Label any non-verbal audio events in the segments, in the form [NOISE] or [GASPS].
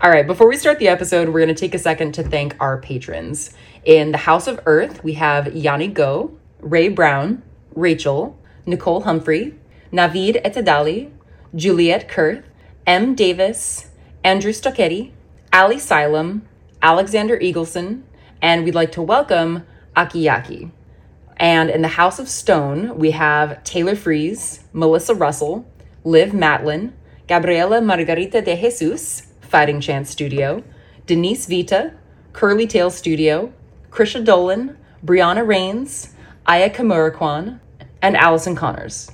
All right, before we start the episode, we're going to take a second to thank our patrons. In the House of Earth, we have Yanni Go, Ray Brown, Rachel, Nicole Humphrey, Navid Etedali, Juliette Kurth, M. Davis, Andrew Stocchetti, Ali Silem, Alexander Eagleson, and we'd like to welcome Akiyaki. And in the House of Stone, we have Taylor Fries, Melissa Russell, Liv Matlin, Gabriela Margarita de Jesus, Fighting Chance Studio, Denise Vita, Curly Tail Studio, Krisha Dolan, Brianna Rains, Aya Kamurakwan, and Allison Connors.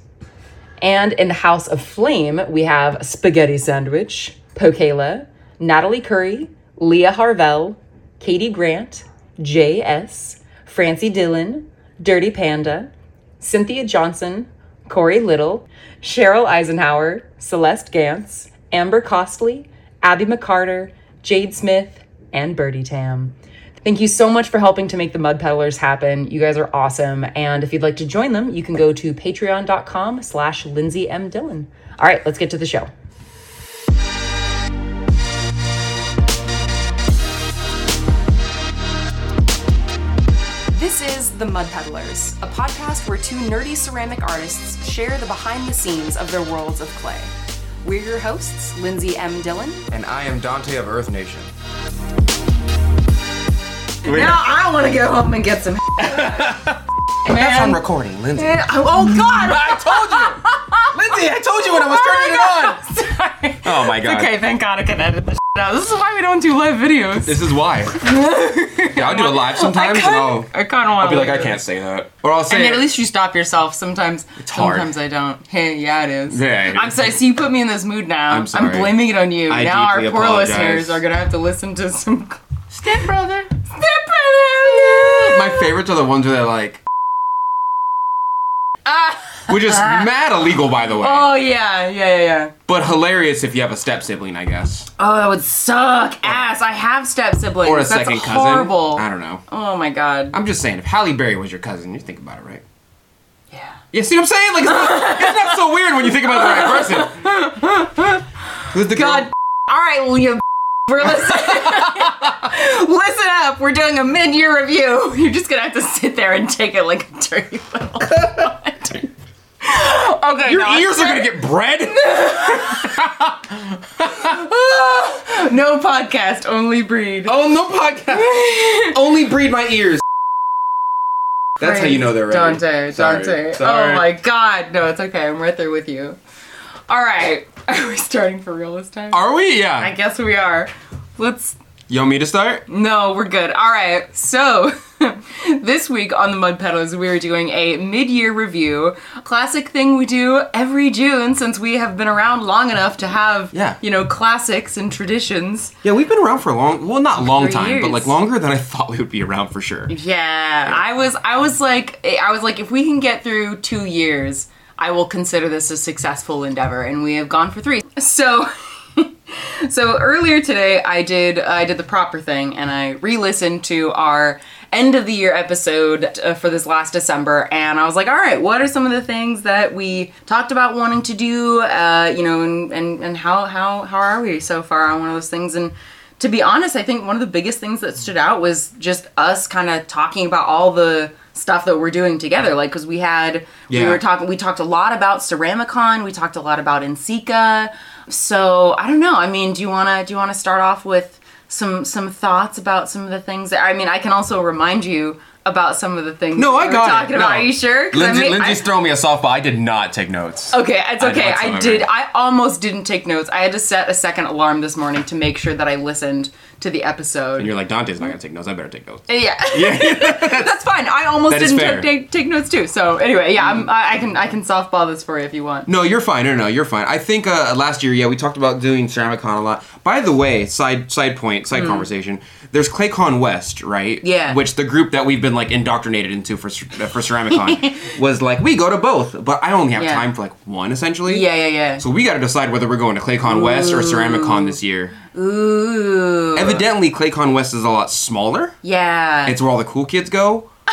And in the House of Flame, we have Spaghetti Sandwich, Pokela, Natalie Curry, Leah Harvell, Katie Grant, J.S., Francie Dillon, Dirty Panda, Cynthia Johnson, Corey Little, Cheryl Eisenhower, Celeste Gantz, Amber Costley, Abby McCarter, Jade Smith, and Birdie Tam. Thank you so much for helping to make the Mud Peddlers happen. You guys are awesome. And if you'd like to join them, you can go to patreon.com slash Lindsey M. Dillon. All right, let's get to the show. This is The Mud Peddlers, a podcast where two nerdy ceramic artists share the behind the scenes of their worlds of clay. We're your hosts, Lindsey M. Dillon. And I am Donte of Earth Nation. Now I want to go home and get some. [LAUGHS] That's on recording, Lindsey. Oh, God! I told you! [LAUGHS] Lindsey, I told you when I was oh, turning it on! Sorry. Oh my god. Okay, thank God I can edit this out. This is why we don't do live videos. This is why. [LAUGHS] Yeah, I'll do it live sometimes and I'll, I kind of want I'll be like, I can't say that. Or I'll say I mean, at least you stop yourself. Sometimes, it's hard. sometimes I don't. Hey, yeah, it is. Yeah, it I'm is. sorry. So you put me in this mood now. I'm sorry. blaming it on you. I now our deeply poor apologize. listeners are gonna have to listen to some [LAUGHS] Step brother. step brother. My favorites are the ones where they're like, Ah. Which is [LAUGHS] mad illegal, by the way. Oh yeah, yeah, yeah, yeah. But hilarious if you have a step sibling, I guess. Oh, that would suck ass. I have step siblings. Or a That's second cousin. horrible. I don't know. Oh my god. I'm just saying, if Halle Berry was your cousin, you think about it, right? yeah. You see what I'm saying? Like, it's not, [LAUGHS] it's not so weird when you think about the right person. Who's the girl? God. All right, well, you. [LAUGHS] We're listening. Listen up. We're doing a mid-year review. You're just gonna have to sit there and take it like a dirty little. Okay. Your no, ears are gonna get bread. [LAUGHS] No podcast, only breed. Oh, no podcast. [LAUGHS] Only breed my ears. That's how you know they're ready. Donte, Sorry. Donte. Sorry. Oh my god. No, it's okay. I'm right there with you. All right. [LAUGHS] Are we starting for real this time? Are we? Yeah. I guess we are. Let's. You want me to start? No, we're good. All right. So, [LAUGHS] this week on the Mud Peddlers, we are doing a mid year review. Classic thing we do every June since we have been around long enough to have, Yeah. you know, classics and traditions. Yeah, we've been around for a long, well, not long Three time, but like longer than I thought we would be around for sure. Yeah, I was I was like I was like if we can get through 2 years, I will consider this a successful endeavor and we have gone for 3. So so earlier today I did I did the proper thing and I re-listened to our end of the year episode uh, for this last December and I was like, all right, what are some of the things that we talked about wanting to do uh, you know and, and and how how how are we so far on one of those things and to be honest, I think one of the biggest things that stood out was just us kind of talking about all the stuff that we're doing together. Like, because we had, we were talking, we talked a lot about Ceramicon, we talked a lot about NCECA. So I don't know. I mean, do you wanna do you wanna start off with some some thoughts about some of the things that I mean? I can also remind you about some of the things. No, that I we got were it. talking about. No. Are you sure? 'Cause I Lindsey, may- Lindsey's I- throwing me a softball. I did not take notes. Okay, it's okay. I, whatsoever. did. I almost didn't take notes. I had to set a second alarm this morning to make sure that I listened to the episode. And you're like, Donte's not gonna take notes. I better take notes. Yeah, [LAUGHS] Yeah. [LAUGHS] that's fine. I almost didn't. Mm. take, take, take notes too. So anyway, yeah, I'm, I, I can I can softball this for you if you want. No, you're fine. No, no, you're fine. I think uh, last year, yeah, we talked about doing Ceramicon a lot. By the way, side side point, side conversation. There's ClayCon West, right? Yeah. Which the group that we've been like indoctrinated into for uh, for Ceramicon [LAUGHS] was like, we go to both, but I only have Yeah. time for like one essentially. Yeah, yeah, yeah. So we got to decide whether we're going to ClayCon West or Ceramicon this year. Ooh. Evidently, ClayCon West is a lot smaller. Yeah. It's where all the cool kids go. [LAUGHS]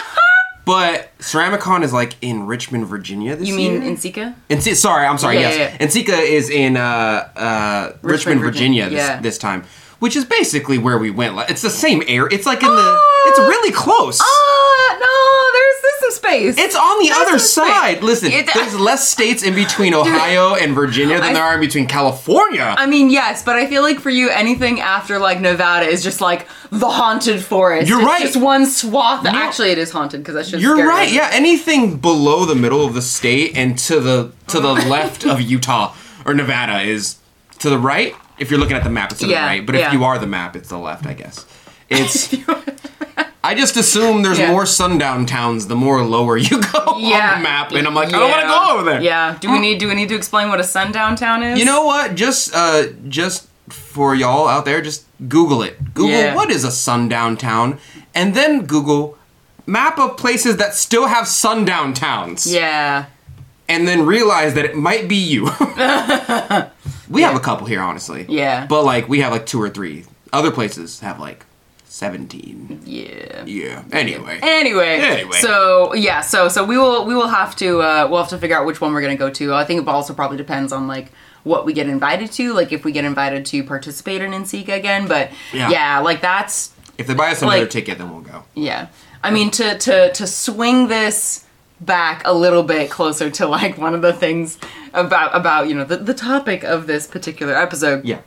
But Ceramicon is like in Richmond, Virginia this you year. mean NCECA? Ense- sorry, I'm sorry. Yeah, yes, yeah, NCECA is in uh, uh, Richmond, Richmond, Virginia, Virginia, this, yeah. this time, which is basically where we went. It's the same air. It's like in the. It's really close. Ah, no, some space. It's on the There's other some space. side. Listen, It- there's less states in between [LAUGHS] Ohio and Virginia than I- there are in between California. I mean, yes, but I feel like for you, anything after like Nevada is just like the haunted forest. You're It's right. Just one swath. No. Actually, it is haunted because that should. You're right. Yeah, anything below the middle of the state and to the to the [LAUGHS] left of Utah or Nevada is to the right. If you're looking at the map, it's to Yeah, the right. But if yeah. you are the map, it's the left. I guess. [LAUGHS] It's. I just assume there's Yeah. more sundown towns the more lower you [LAUGHS] go Yeah. on the map, and I'm like, I don't want to go over there. Yeah. Do we need do we need to explain what a sundown town is? You know what? Just uh just for y'all out there, just Google it. Google Yeah. what is a sundown town, and then Google map of places that still have sundown towns. Yeah. And then realize that it might be you. [LAUGHS] we have a couple here, honestly. Yeah. But like we have like two or three. Other places have like seventeen. Yeah. Yeah. Anyway. Anyway, Anyway. so yeah, so so we will we will have to uh, we'll have to figure out which one we're gonna go to. I think it also probably depends on like what we get invited to, like if we get invited to participate in NCECA again. But Yeah. yeah, like that's If they buy us another like- ticket, then we'll go. yeah. I mean to to to swing this back a little bit closer to like one of the things about about you know the, the topic of this particular episode Yeah.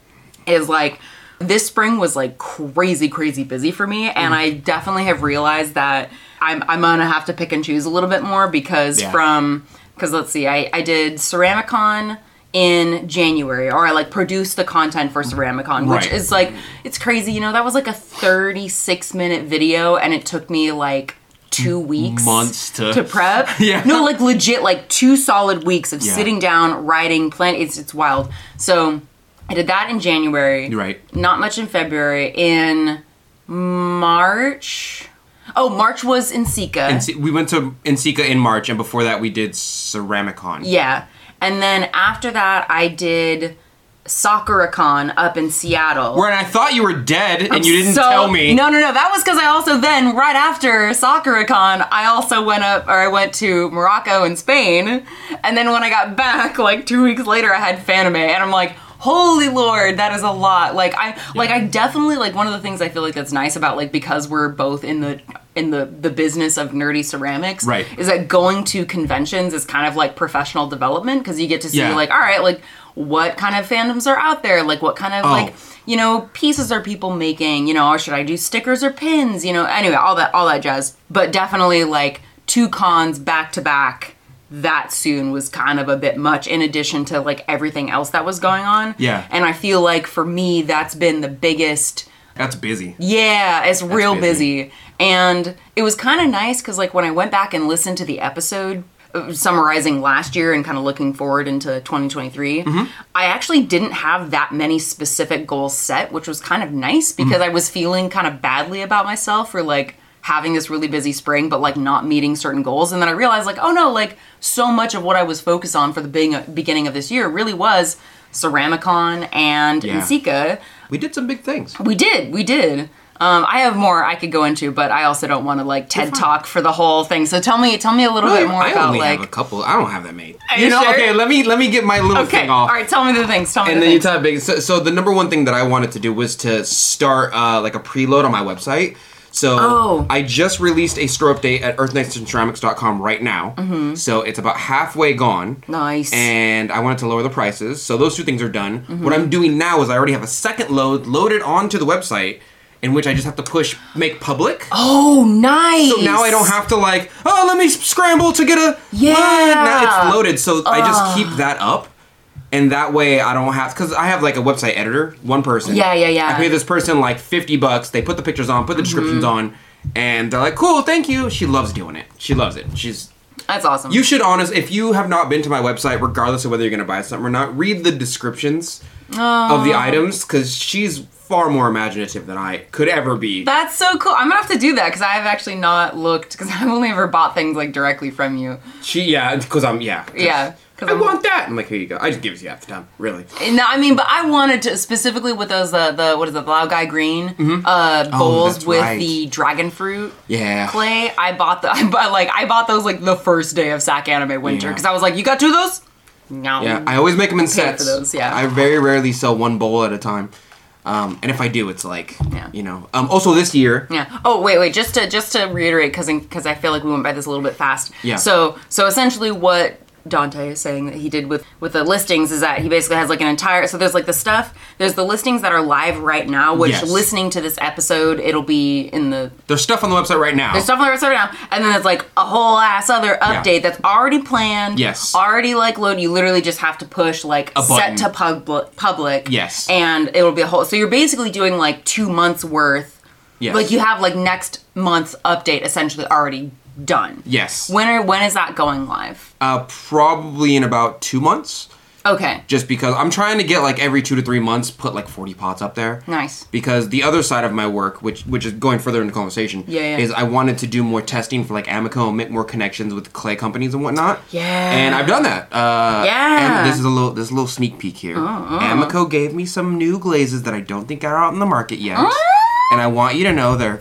is like this spring was like crazy crazy busy for me and Mm. i definitely have realized that i'm, I'm gonna have to pick and choose a little bit more because Yeah. from because let's see I, I did ceramicon in january or i like produced the content for ceramicon which Right. is like it's crazy you know that was like a 36 minute video and it took me like two weeks Months to- to prep [LAUGHS] Yeah. no like legit like two solid weeks of Yeah. sitting down writing plan it's it's wild so i did that in january right. not much in February. In March. Oh, March was in Sika. See, we went to In NCECA in March, and before that we did Ceramicon. yeah. And then after that, I did Sakuracon up in Seattle. Where I thought you were dead, and you didn't So- tell me. No, no, no. That was because I also then, right after Sakuracon, I also went up, or I went to Morocco and Spain. And then when I got back, like two weeks later, I had Fanime, and I'm like, holy lord, that is a lot. Like I, like I definitely like one of the things I feel like that's nice about like because we're both in the in the the business of nerdy ceramics, Right. Is that going to conventions is kind of like professional development because you get to see Yeah. like, all right, like what kind of fandoms are out there, like what kind of Oh. like you know, pieces are people making, you know, or should I do stickers or pins, you know, anyway, all that all that jazz. But definitely like two cons back to back that soon was kind of a bit much in addition to like everything else that was going on. Yeah. And I feel like for me that's been the biggest That's busy. yeah, it's real busy. busy. And it was kind of nice because, like, when I went back and listened to the episode uh, summarizing last year and kind of looking forward into 2023, Mm-hmm. I actually didn't have that many specific goals set, which was kind of nice Mm-hmm. because I was feeling kind of badly about myself for, like, having this really busy spring, but like not meeting certain goals. And then I realized, like, oh no, like, so much of what I was focused on for the being- beginning of this year really was Ceramicon and Yeah. NCECA. We did some big things. We did, we did. Um, I have more I could go into, but I also don't want to like TED talk for the whole thing. So tell me, tell me a little bit more I about only like. have a couple. I don't have that many. You you know, sure? okay. Let me let me get my little okay, thing off. all right. Tell me the things. Tell me And the then you things. talk big. So, so the number one thing that I wanted to do was to start uh, like a preload on my website. So Oh. I just released a store update at earthnationceramics.com right now. Mm-hmm. So it's about halfway gone. Nice. And I wanted to lower the prices. So those two things are done. Mm-hmm. What I'm doing now is I already have a second load loaded onto the website in which I just have to push make public. oh, nice. So now I don't have to like, oh, let me scramble to get a Yeah. Now it's loaded, so I just keep that up, and that way I don't have because I have like a website editor, one person. Yeah, yeah, yeah. I pay this person like fifty bucks. They put the pictures on, put the descriptions Mm-hmm. on, and they're like, cool, thank you. She loves doing it. She loves it. She's That's awesome. you should honest if you have not been to my website, regardless of whether you're gonna buy something or not, read the descriptions of the items because she's far more imaginative than I could ever be. That's so cool. I'm gonna have to do that because I have actually not looked because [LAUGHS] I've only ever bought things like directly from you. She yeah, because I'm yeah Yeah. Because I want that. I'm like, here you go. I just give it to you half the time, really. No, I mean, but I wanted to specifically with those uh, the what is it, the Lao Guy Green uh, bowls Mm-hmm. Oh, with right. the dragon fruit Yeah. clay. I bought the [LAUGHS] I bought like I bought those like the first day of Sac Anime Winter Yeah. because I was like, you got two of those? No. Yeah, I always make them in sets. for those, yeah. I very rarely sell one bowl at a time. Um, and if I do, it's like, Yeah. you know. Um, also this year, Yeah. Oh wait, wait. Just to just to reiterate, because because I feel like we went by this a little bit fast. Yeah. So so essentially, what Donte is saying that he did with with the listings is that he basically has like an entire. So there's like the stuff. There's the listings that are live right now. Which Yes. listening to this episode, it'll be in the there's stuff on the website right now. there's stuff on the website right now, and then there's like a whole ass other update that's already planned. Yes. Already like load. You literally just have to push like A set to public. Public. Yes. And it'll be a whole. So you're basically doing like two months worth. Yes. Like you have like next month's update essentially already done. Yes. When are when is that going live? Uh, probably in about two months. Okay. Just because I'm trying to get like every two to three months, put like 40 pots up there. Nice. Because the other side of my work, which which is going further into conversation, Yeah, yeah. is I wanted to do more testing for like Amaco and make more connections with clay companies and whatnot. Yeah. And I've done that. Uh, Yeah. And this is a little this is a little sneak peek here. Uh-uh. Amaco gave me some new glazes that I don't think are out in the market yet, Uh. and I want you to know they're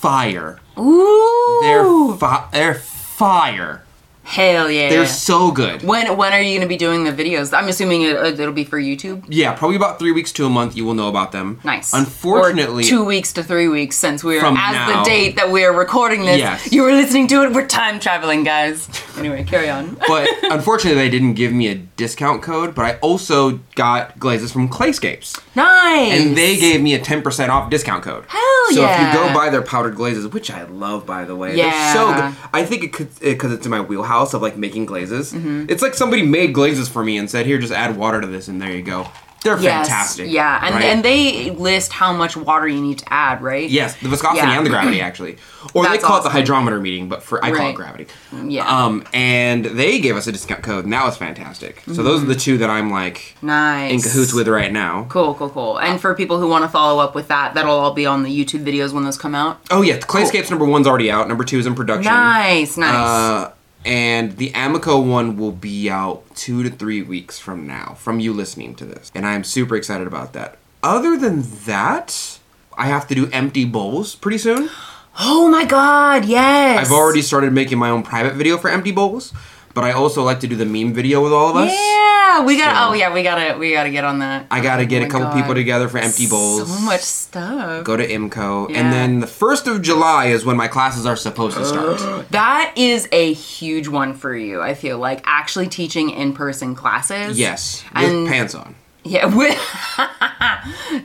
fire. Ooh. They're fi- they're fire. Hell yeah. They're so good. when when are you gonna be doing the videos? I'm assuming it, it'll be for YouTube. Yeah, probably about three weeks to a month. You will know about them. Nice. Unfortunately, or two weeks to three weeks since we're as now. the date that we're recording this. Yes. You were listening to it. We're time traveling, guys. Anyway, carry on. [LAUGHS] but unfortunately, they didn't give me a discount code. But I also got glazes from Clayscapes, nice. and they gave me a ten percent off discount code. Hell yeah. So if you go buy their powdered glazes, which I love, by the way, they're so good. I think it could because it's in my wheelhouse of like making glazes. Mm-hmm. It's like somebody made glazes for me and said, "Here, just add water to this, and there you go." They're Yes, fantastic. Yeah, and right? and they list how much water you need to add, right? Yes, the viscosity Yeah. and the gravity [CLEARS THROAT] actually, or they call it the hydrometer meeting, but for I call it gravity. Yeah. Um, and they gave us a discount code, and that was fantastic. So those are the two that I'm like Nice. in cahoots with right now. Cool, cool, cool. And for people who want to follow up with that, that'll all be on the YouTube videos when those come out. Oh yeah, the Clayscapes number one's already out. Number two is in production. Nice, nice. Uh, and the Amaco one will be out two to three weeks from now, from you listening to this. And I'm super excited about that. Other than that, I have to do empty bowls pretty soon. [GASPS] oh my god, yes. I've already started making my own private video for empty bowls, but I also like to do the meme video with all of us. Yeah, we got. Oh, so- oh yeah, we gotta. We gotta get on that. I gotta Oh get a couple God. people together for empty bowls. So much stuff. Go to IMCO. Yeah. And then the 1st of July is when my classes are supposed to start. [GASPS] That is a huge one for you. I feel like actually teaching in person classes. yes, with And- pants on. Yeah. [LAUGHS] With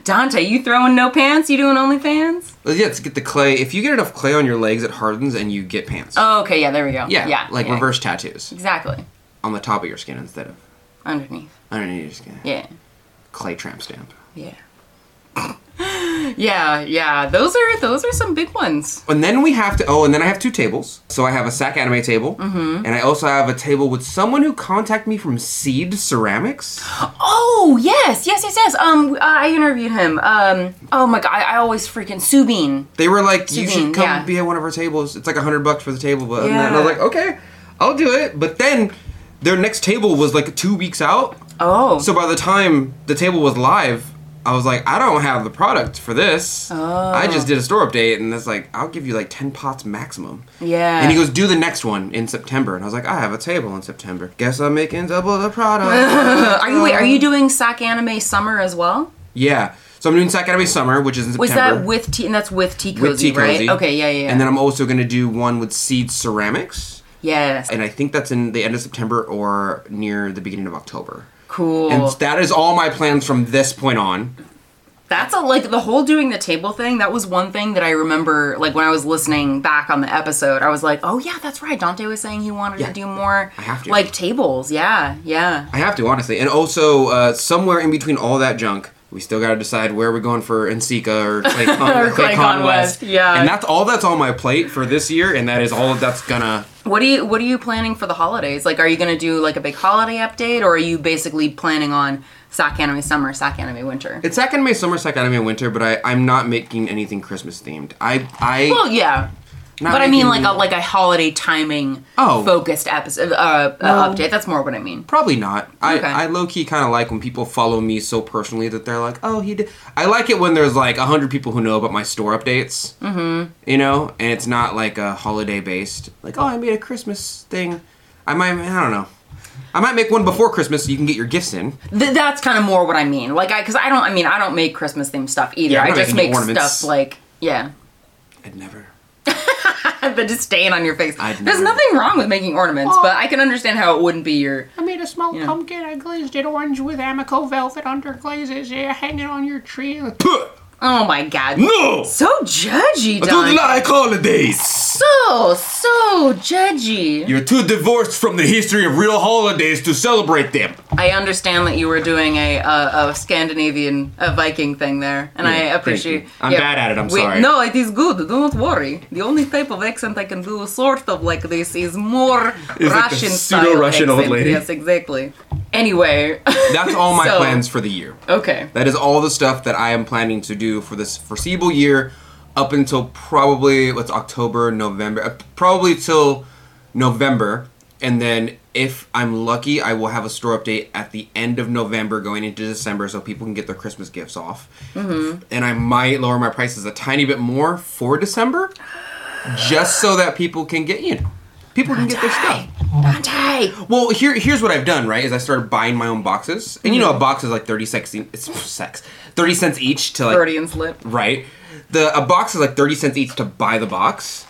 Donte, you throwing no pants? You doing OnlyFans? Well, Yeah, to get the clay. If you get enough clay on your legs, it hardens and you get pants. Oh, okay. Yeah, there we go. yeah, yeah. like yeah. reverse tattoos Exactly. on the top of your skin instead of Underneath. underneath your skin. Yeah. Clay tramp stamp. Yeah. [LAUGHS] yeah, yeah. Those are those are some big ones. And then we have to. Oh, and then I have two tables. So I have a Sac Anime table, Mm-hmm. and I also have a table with someone who contacted me from Seed Ceramics. Oh yes, yes, yes, yes. Um, I interviewed him. Um, oh my god, I, I always freaking Subin. They were like, "You should come yeah. be at one of our tables. It's like a hundred bucks for the table." But and I was like, "Okay, I'll do it." But then their next table was like two weeks out. Oh, So by the time the table was live, I was like, I don't have the product for this. I oh. just did a store update, and it's like, I'll give you like 10 pots maximum. yeah. And he goes, do the next one in September. And I was like, I have a table in September. Guess I'm making double the product. [LAUGHS] are you wait? Are you doing Sac Anime Summer as well? yeah. So I'm doing Sac Anime Summer, which is in September. Was that with T? And that's with T with Cozy, Tea right? Cozy. Okay, yeah, yeah. yeah. And then I'm also going to do one with Seed Ceramics. yes, And I think that's in the end of September or near the beginning of October. Cool. And that is all my plans from this point on. That's a like the whole doing the table thing. That was one thing that I remember. Like when I was listening back on the episode, I was like, "Oh yeah, that's right." Donte was saying he wanted Yeah. to do more I have to. like tables. Yeah, yeah. I have to honestly, and also uh, somewhere in between all that junk, we still got to decide where we're going for NCECA or [LAUGHS] ClayCon, Or ClayCon West. West, yeah. and that's all that's on my plate for this year, and that is all that's gonna. What do you What are you planning for the holidays? Like, are you gonna do like a big holiday update, or are you basically planning on Sac Anime Summer, Sac Anime Winter? It's Sac Anime Summer, Sac Anime Winter, but I I'm not making anything Christmas themed. I I well, yeah. Not But I mean, like a like a holiday timing Oh. focused episode uh, uh, update. That's more what I mean. Probably not. I, Okay. I low key kind of like when people follow me so personally that they're like, oh, he did. I like it when there's like a hundred people who know about my store updates. Mm-hmm. You know, and it's not like a holiday based. Like, oh, I made a Christmas thing. I might. I don't know. I might make one before Christmas so you can get your gifts in. Th- that's kind of more what I mean. Like, I because I don't. I mean, I don't make Christmas themed stuff either. Yeah, I'm I not just make ornaments. stuff like yeah. I'd never. [LAUGHS] the disdain on your face. I'd There's never- nothing wrong with making ornaments, but I can understand how it wouldn't be your. I made a small Yeah. pumpkin. I glazed it orange with Amaco velvet underglazes. Yeah, hang it on your tree. [LAUGHS] Oh my god. No! So judgy, I don't like holidays! So so judgy. You're too divorced from the history of real holidays to celebrate them. I understand that you were doing a a, a Scandinavian a Viking thing there, and I appreciate. I'm bad at it, I'm Wait, sorry. No, it is good. Don't worry. The only type of accent I can do, sort of like this, is more Is like the Russian old lady? Yes, exactly. Anyway, That's all my [LAUGHS] So- plans for the year. okay. That is all the stuff that I am planning to do for this foreseeable year up until probably what's October, November, uh, probably till November. And then if I'm lucky, I will have a store update at the end of November going into December so people can get their Christmas gifts off. Mm-hmm. And I might lower my prices a tiny bit more for December just so that people can get, you know, people can get their stuff. Donte. Well, here here's what I've done, right? Is I started buying my own boxes. And you know a mm. box is like 30 cents it's sex. 30 cents each to like Freudian slip. right? The a box is like 30 cents each to buy the box.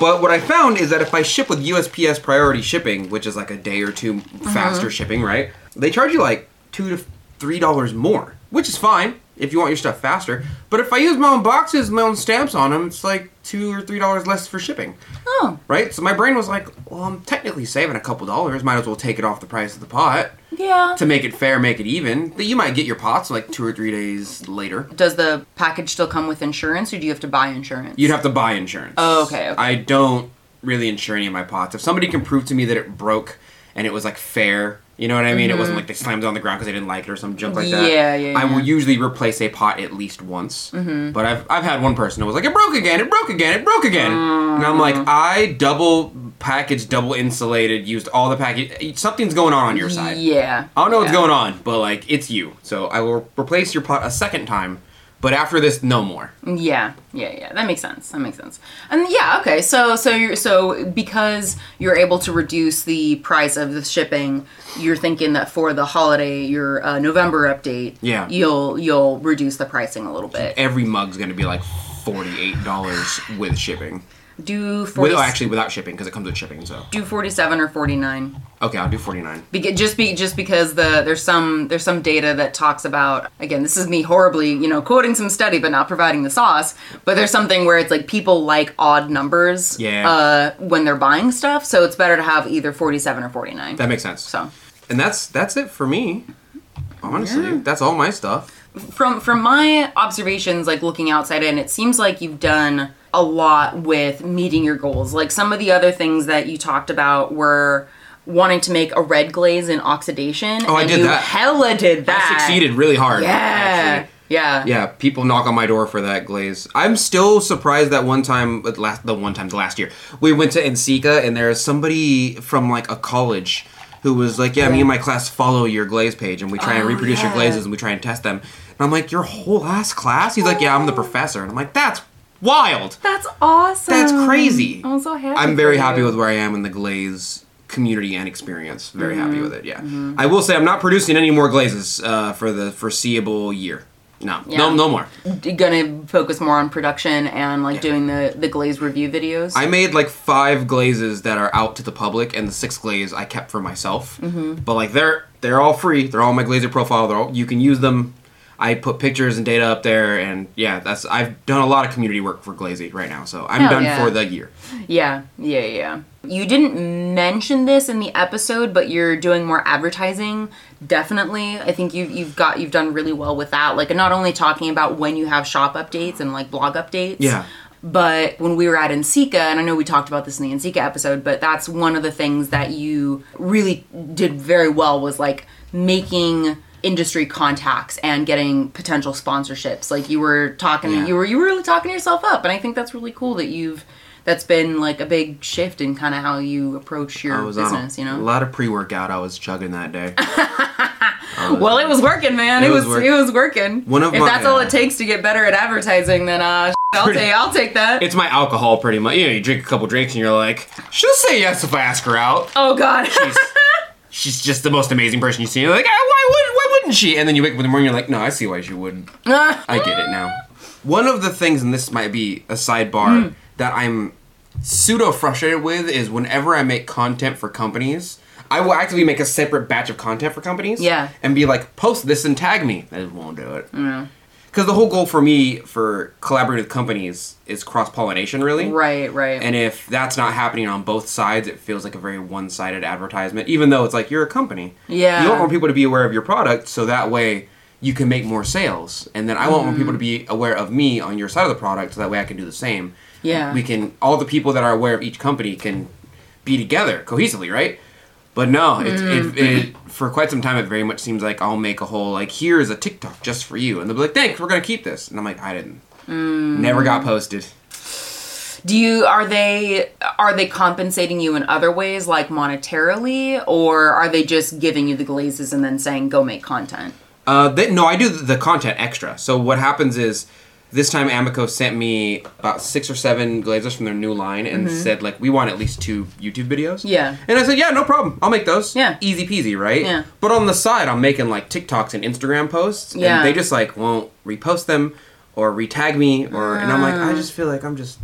But what I found is that if I ship with USPS priority shipping, which is like a day or two mm-hmm. faster shipping, right? They charge you like 2 to 3 dollars more, which is fine if you want your stuff faster. But if I use my own boxes, my own stamps on them, it's like 2 or 3 dollars less for shipping Oh, right? So my brain was like, well, I'm technically saving a couple dollars. Might as well take it off the price of the pot yeah. to make it fair, make it even. That you might get your pots like two or three days later. Does the package still come with insurance, or do you have to buy insurance? You'd have to buy insurance. Oh, okay, okay. I don't really insure any of my pots. If somebody can prove to me that it broke and it was like fair, you know what I mean? It wasn't like they slammed it on the ground because they didn't like it or some junk like that. Mm-hmm. Yeah, yeah, I will usually replace a pot at least once. Mm-hmm. But I've I've had one person who was like, it broke again, it broke again, it broke again, and I'm like, I double packaged, double insulated, used all the package. Something's going on on your side. Yeah. I don't know what's going on, but like it's you. So I will replace your pot a second time, but after this, no more. Yeah, yeah, yeah. That makes sense. That makes sense. And yeah, okay. So, so you're so because you're able to reduce the price of the shipping, you're thinking that for the holiday, your uh, November update, Yeah. you'll you'll reduce the pricing a little bit. Every mug's gonna be like forty-eight dollars with shipping. Do With, forty, oh, actually, without shipping because it comes with shipping. So do forty-seven or forty-nine. okay, I'll do forty-nine. Beca- just be just because the there's some there's some data that talks about again this is me horribly you know quoting some study but not providing the sauce but there's something where it's like people like odd numbers Yeah. uh when they're buying stuff so it's better to have either 47 or 49 That makes sense. so And that's that's it for me. Honestly, that's all my stuff. from from my observations like looking outside in it seems like you've done a lot with meeting your goals like some of the other things that you talked about were wanting to make a red glaze in oxidation Oh, I and did you that. hella did that I succeeded really hard. yeah actually. yeah Yeah, people knock on my door for that glaze. I'm still surprised that one time, uh, last the one time the last year, we went to NCECA and there's somebody from like a college who was like, "Yeah, me and my class follow your glaze page and we try and Oh, reproduce your glazes and we try and test them." And I'm like, "Your whole ass class?" He's like, "Yeah, I'm the professor." And I'm like, "That's wild. That's awesome. That's crazy." I'm so happy. I'm very happy with where I am in the glaze community and experience. Very happy Mm-hmm. with it. Yeah, I will say I'm not producing any more glazes uh, for the foreseeable year. No, Yeah. no, no more. Gonna focus more on production and like doing the the glaze review videos. I made like five glazes that are out to the public, and the sixth glaze I kept for myself. Mm-hmm. But like they're they're all free. They're all my Glazy profile. They're all, you can use them. I put pictures and data up there, and yeah, that's I've done a lot of community work for Glazy right now, so I'm Hell done yeah. for the year. yeah, yeah, yeah. You didn't mention this in the episode, but you're doing more advertising. Definitely, I think you've you've got you've done really well with that. Like not only talking about when you have shop updates and like blog updates. Yeah. But when we were at NCECA, and I know we talked about this in the NCECA episode, but that's one of the things that you really did very well was like making industry contacts and getting potential sponsorships. Like you were talking, Yeah. you were you were really talking yourself up, and I think that's really cool that you've that's been like a big shift in kind of how you approach your business. on You know, a, lot of pre-workout I was chugging that day. [LAUGHS] Well, it was working, man. It, It was, was work- it was working. One of if my- that's all it takes to get better at advertising, then uh, [LAUGHS] I'll Pretty- take I'll take that. it's my alcohol, pretty much. You know, you drink a couple drinks and you're like, she'll say yes if I ask her out. oh God. She's [LAUGHS] she's just the most amazing person you see. You're like, why would wouldn't she? And then you wake up in the morning, you're like, no, I see why she wouldn't. [LAUGHS] I get it now. One of the things, and this might be a sidebar, hmm. that I'm pseudo frustrated with is whenever I make content for companies, I will actively make a separate batch of content for companies. Yeah. And be like, post this and tag me. They just won't do it. Because the whole goal for me for collaborating with companies is cross pollination, really. Right, right. And if that's not happening on both sides, it feels like a very one sided advertisement, even though it's like you're a company. Yeah. You want more people to be aware of your product so that way you can make more sales. And then I want more people to mm. be aware of me on your side of the product so that way I can do the same. Yeah. We can, all the people that are aware of each company can be together cohesively, right? But no, it, Mm. it, it, for quite some time, it very much seems like I'll make a whole, like, here's a TikTok just for you. And they'll be like, thanks, we're going to keep this. And I'm like, I didn't. Mm. Never got posted. Do you are they are they compensating you in other ways like monetarily or are they just giving you the glazes and then saying go make content? Uh, they, no, I do the, the content extra. So what happens is, this time Amaco sent me about six or seven glazers from their new line and said like, we want at least two YouTube videos. Mm-hmm. Yeah. And I said, yeah, no problem. I'll make those. Yeah. Easy peasy, right? Yeah. But on the side, I'm making like TikToks and Instagram posts. Yeah. And they just like won't repost them or retag me or, and I'm like, Ah. I just feel like I'm just.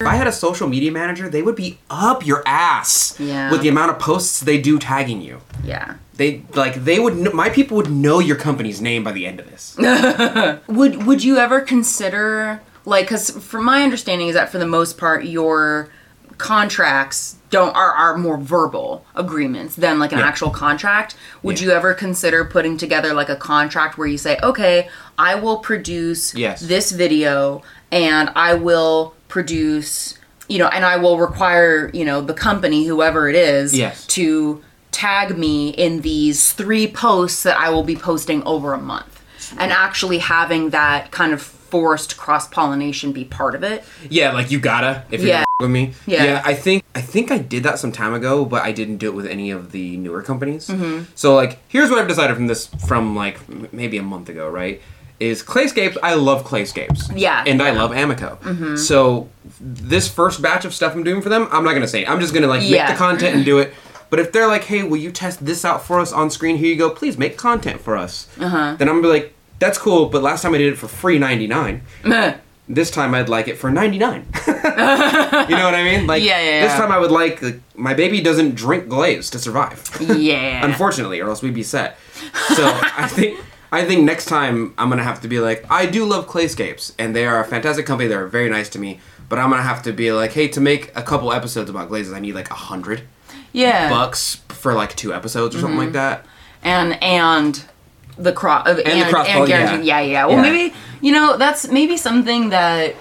If I had a social media manager, they would be up your ass Yeah. with the amount of posts they do tagging you. Yeah. They like they would kn- my people would know your company's name by the end of this. [LAUGHS] Would would you ever consider like cuz from my understanding is that for the most part your contracts don't are, are more verbal agreements than like an Yeah. actual contract. Would Yeah. you ever consider putting together like a contract where you say, "Okay, I will produce Yes. this video and I will produce, you know, and I will require, you know, the company whoever it is Yes. to tag me in these three posts that I will be posting over a month." And actually having that kind of forced cross pollination be part of it. Yeah, like you gotta if you're Yeah. with me. Yeah. I think I think I did that some time ago, but I didn't do it with any of the newer companies. Mm-hmm. So like, here's what I've decided from this from like maybe a month ago, right? Is Clayscapes? I love Clayscapes. Yeah, and I love Amaco. So this first batch of stuff I'm doing for them, I'm not gonna say. it. I'm just gonna like Yeah. make the content and do it. [LAUGHS] But if they're like, hey, will you test this out for us on screen? Here you go. Please make content for us. Uh-huh. Then I'm gonna be like, that's cool. But last time I did it for free ninety nine. [LAUGHS] This time I'd like it for 99. [LAUGHS] you know what I mean? Like Yeah, yeah, this time I would like, like my baby doesn't drink glaze to survive. Yeah. Unfortunately, or else we'd be set. So I think I think next time I'm gonna have to be like, I do love Clayscapes, and they are a fantastic company. They're very nice to me. But I'm gonna have to be like, hey, to make a couple episodes about glazes, I need like a hundred yeah. bucks for like two episodes or something Mm-hmm. like that. and and the cross and, the cross-poll, guarantee- yeah. yeah yeah well Yeah. maybe you know that's maybe something that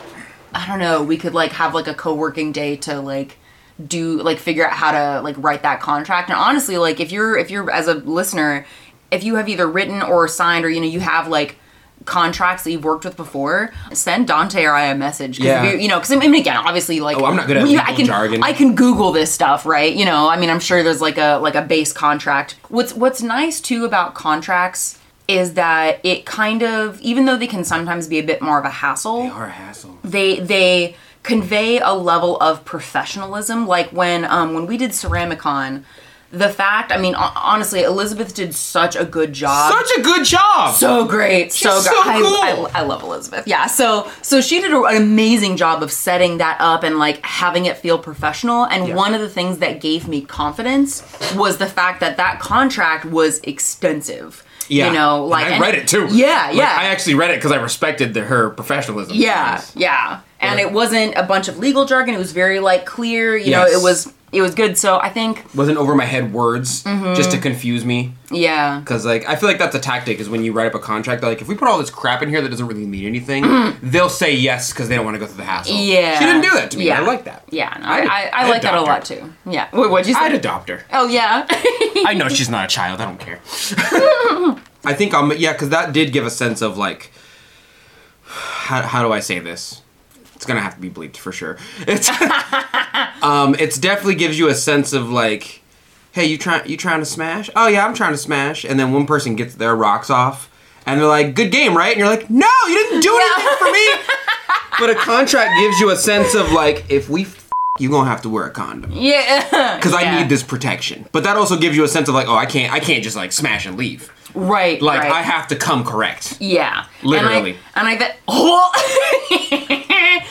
i don't know we could like have like a co-working day to like do like figure out how to like write that contract and honestly like if you're if you're as a listener if you have either written or signed or you know you have like contracts that you've worked with before send donte or i a message Yeah. we- you know because I mean again obviously like Oh, I'm not good at we- I can, jargon. I can Google this stuff, right? You know, I mean, I'm sure there's like a like a base contract. What's what's nice too about contracts is that it kind of, even though they can sometimes be a bit more of a hassle, Or a hassle. they they convey a level of professionalism. Like when um when we did Ceramicon, the fact, I mean, honestly, Elizabeth did such a good job Such a good job. so great so She's good so I, cool. I, I love elizabeth yeah so so she did a- an amazing job of setting that up and like having it feel professional and Yeah. one of the things that gave me confidence was the fact that that contract was extensive yeah, you know And like I and- read it too. yeah Like, yeah I actually read it because I respected the, her professionalism. yeah yeah and Yeah. it wasn't a bunch of legal jargon it was very like clear you know it was it was good so i think wasn't over my head words Mm-hmm. just to confuse me. yeah Because like I feel like that's a tactic is when you write up a contract. Like, if we put all this crap in here that doesn't really mean anything, they'll say yes because they don't want to go through the hassle. Mm-hmm. yeah she didn't do that to me. yeah I like that. yeah no, i i, I I'd like that a lot too yeah Wait, what'd you say I'd adopt her. oh yeah I know she's not a child. I don't care. [LAUGHS] I think I'm yeah because that did give a sense of like how, how do I say this? It's gonna have to be bleeped for sure. It's [LAUGHS] um, it's definitely gives you a sense of like, hey, you trying you trying to smash? Oh yeah, I'm trying to smash. And then one person gets their rocks off, and they're like, good game, right? And you're like, no, you didn't do anything for me. [LAUGHS] But a contract gives you a sense of like, if we f- you gonna have to wear a condom Yeah. [LAUGHS] because Yeah. I need this protection. But that also gives you a sense of like, oh, I can't, I can't just like smash and leave. Right. Like right. I have to come correct. Yeah. Literally. And I, and I bet. Oh!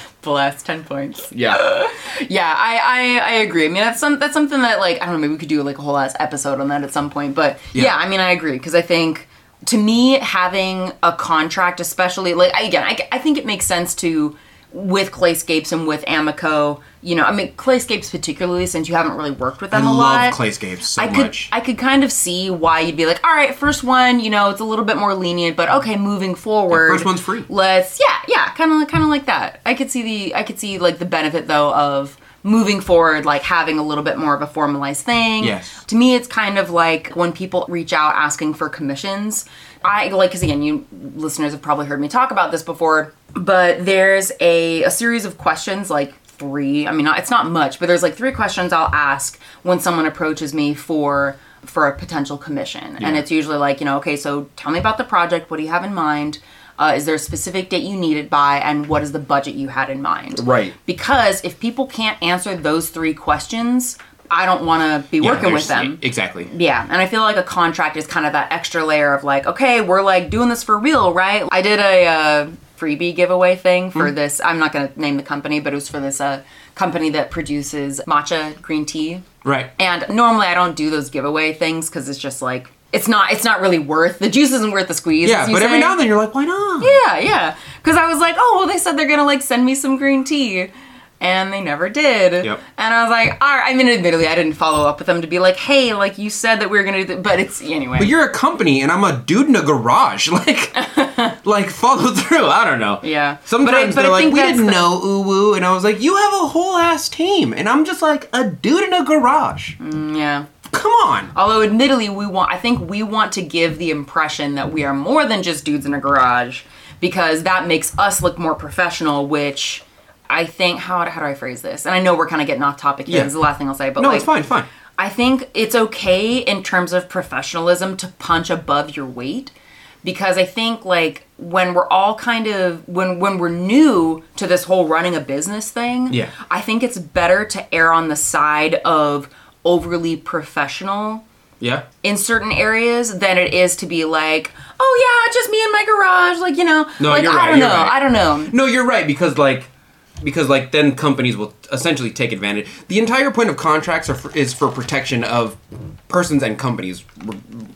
[LAUGHS] Bless ten points. Yeah. [LAUGHS] Yeah, I, I I agree. I mean, that's some that's something that like I don't know. Maybe we could do like a whole ass episode on that at some point. But yeah, Yeah. I mean, I agree because I think to me having a contract, especially like again, I, I think it makes sense to with Clayscapes and with Amaco. You know, I mean, Clayscapes particularly since you haven't really worked with I them a love lot. Clayscapes so I could much. I could kind of see why you'd be like, all right, first one, you know, it's a little bit more lenient, but okay, moving forward, first one's free. Let's yeah, yeah, kind of kind of like that. I could see the I could see like the benefit though of moving forward, like having a little bit more of a formalized thing. Yes. To me, it's kind of like when people reach out asking for commissions. I like because again, you listeners have probably heard me talk about this before, but there's a a series of questions like three. I mean, not, it's not much, but there's like three questions I'll ask when someone approaches me for for a potential commission, and it's usually like you know, okay, so tell me about the project. What do you have in mind? Uh, is there a specific date you need it by, and what is the budget you had in mind? Right. Because if people can't answer those three questions, I don't want to be Yeah, working with them. Exactly. Yeah, and I feel like a contract is kind of that extra layer of like, okay, we're like doing this for real, right? I did a uh, freebie giveaway thing for this. I'm not going to name the company, but it was for this uh, company that produces matcha green tea. Right. And normally I don't do those giveaway things because it's just like it's not it's not really worth the juice isn't worth the squeeze. Yeah, but every now and then you're like, why not? Yeah, yeah. Because I was like, oh, well, they said they're gonna like send me some green tea, and they never did. Yep. And I was like, all right. I mean, admittedly, I didn't follow up with them to be like, hey, like you said that we were gonna do, th-. but it's anyway. But you're a company, and I'm a dude in a garage. [LAUGHS] Like, [LAUGHS] like follow through. I don't know. Yeah. Sometimes But I- but they're I like, we didn't the- know ooh woo, and I was like, you have a whole ass team, and I'm just like a dude in a garage. Mm, yeah. Come on. Although, admittedly, we want. I think we want to give the impression that we are more than just dudes in a garage, because that makes us look more professional. Which I think how how do I phrase this? And I know we're kind of getting off topic here. Yeah. This is the last thing I'll say. But No, like, it's fine, fine. I think it's okay in terms of professionalism to punch above your weight because I think like when we're all kind of when when we're new to this whole running a business thing, Yeah. I think it's better to err on the side of overly professional Yeah. in certain areas than it is to be like, oh yeah, just me in my garage, like you know, No, like I right, don't know, right. I don't know. No, you're right because like because like then companies will essentially take advantage. The entire point of contracts are for, is for protection of persons and companies,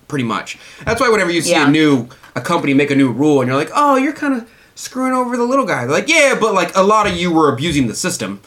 pretty much. That's why whenever you see Yeah. a new a company make a new rule and you're like, oh, you're kind of screwing over the little guy. They're like, yeah, but like a lot of you were abusing the system.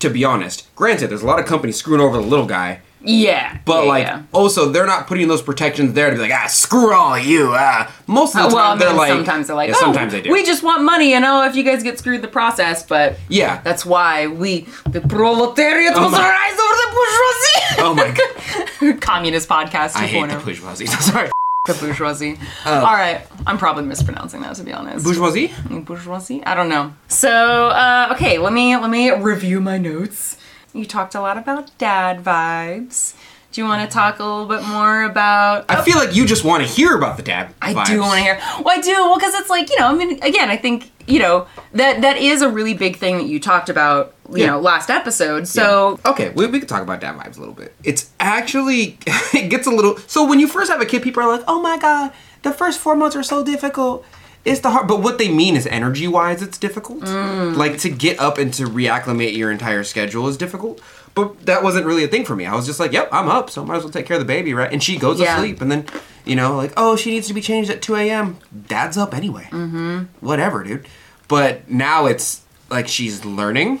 To be honest, granted, there's a lot of companies screwing over the little guy. Yeah, But yeah, like, yeah. also they're not putting those protections there to be like, ah, screw all you. Ah, most of the Uh, time well, I they're like, sometimes they're like, yeah, oh, sometimes they do. We just want money, and oh, if you guys get screwed, the process. But yeah, that's why we, the proletariat, Oh must my- rise over the bourgeoisie. oh my [LAUGHS] god. Communist podcast. I hate 2.0. the bourgeoisie. [LAUGHS] Sorry. The bourgeoisie. All right, I'm probably mispronouncing that to be honest. Bourgeoisie? bourgeoisie. I don't know. So, uh, okay, let me let me review my notes. You talked a lot about dad vibes. Do you want to talk a little bit more about? I feel like you just want to hear about the dad. I vibes. do want to hear. Well, I do. Well, because it's like you know. I mean, again, I think you know that that is a really big thing that you talked about. You Yeah. know, last episode. So Okay, we, we can talk about dad vibes a little bit. It's actually, [LAUGHS] it gets a little. So when you first have a kid, people are like, oh my god, the first four months are so difficult. It's the hard. But what they mean is energy wise, it's difficult. Mm. Like to get up and to reacclimate your entire schedule is difficult. But that wasn't really a thing for me. I was just like, yep, I'm up, so I might as well take care of the baby, right? And she goes Yeah. to sleep, and then, you know, like, oh, she needs to be changed at 2 a.m. Dad's up anyway. Mm-hmm. Whatever, dude. But now it's like she's learning.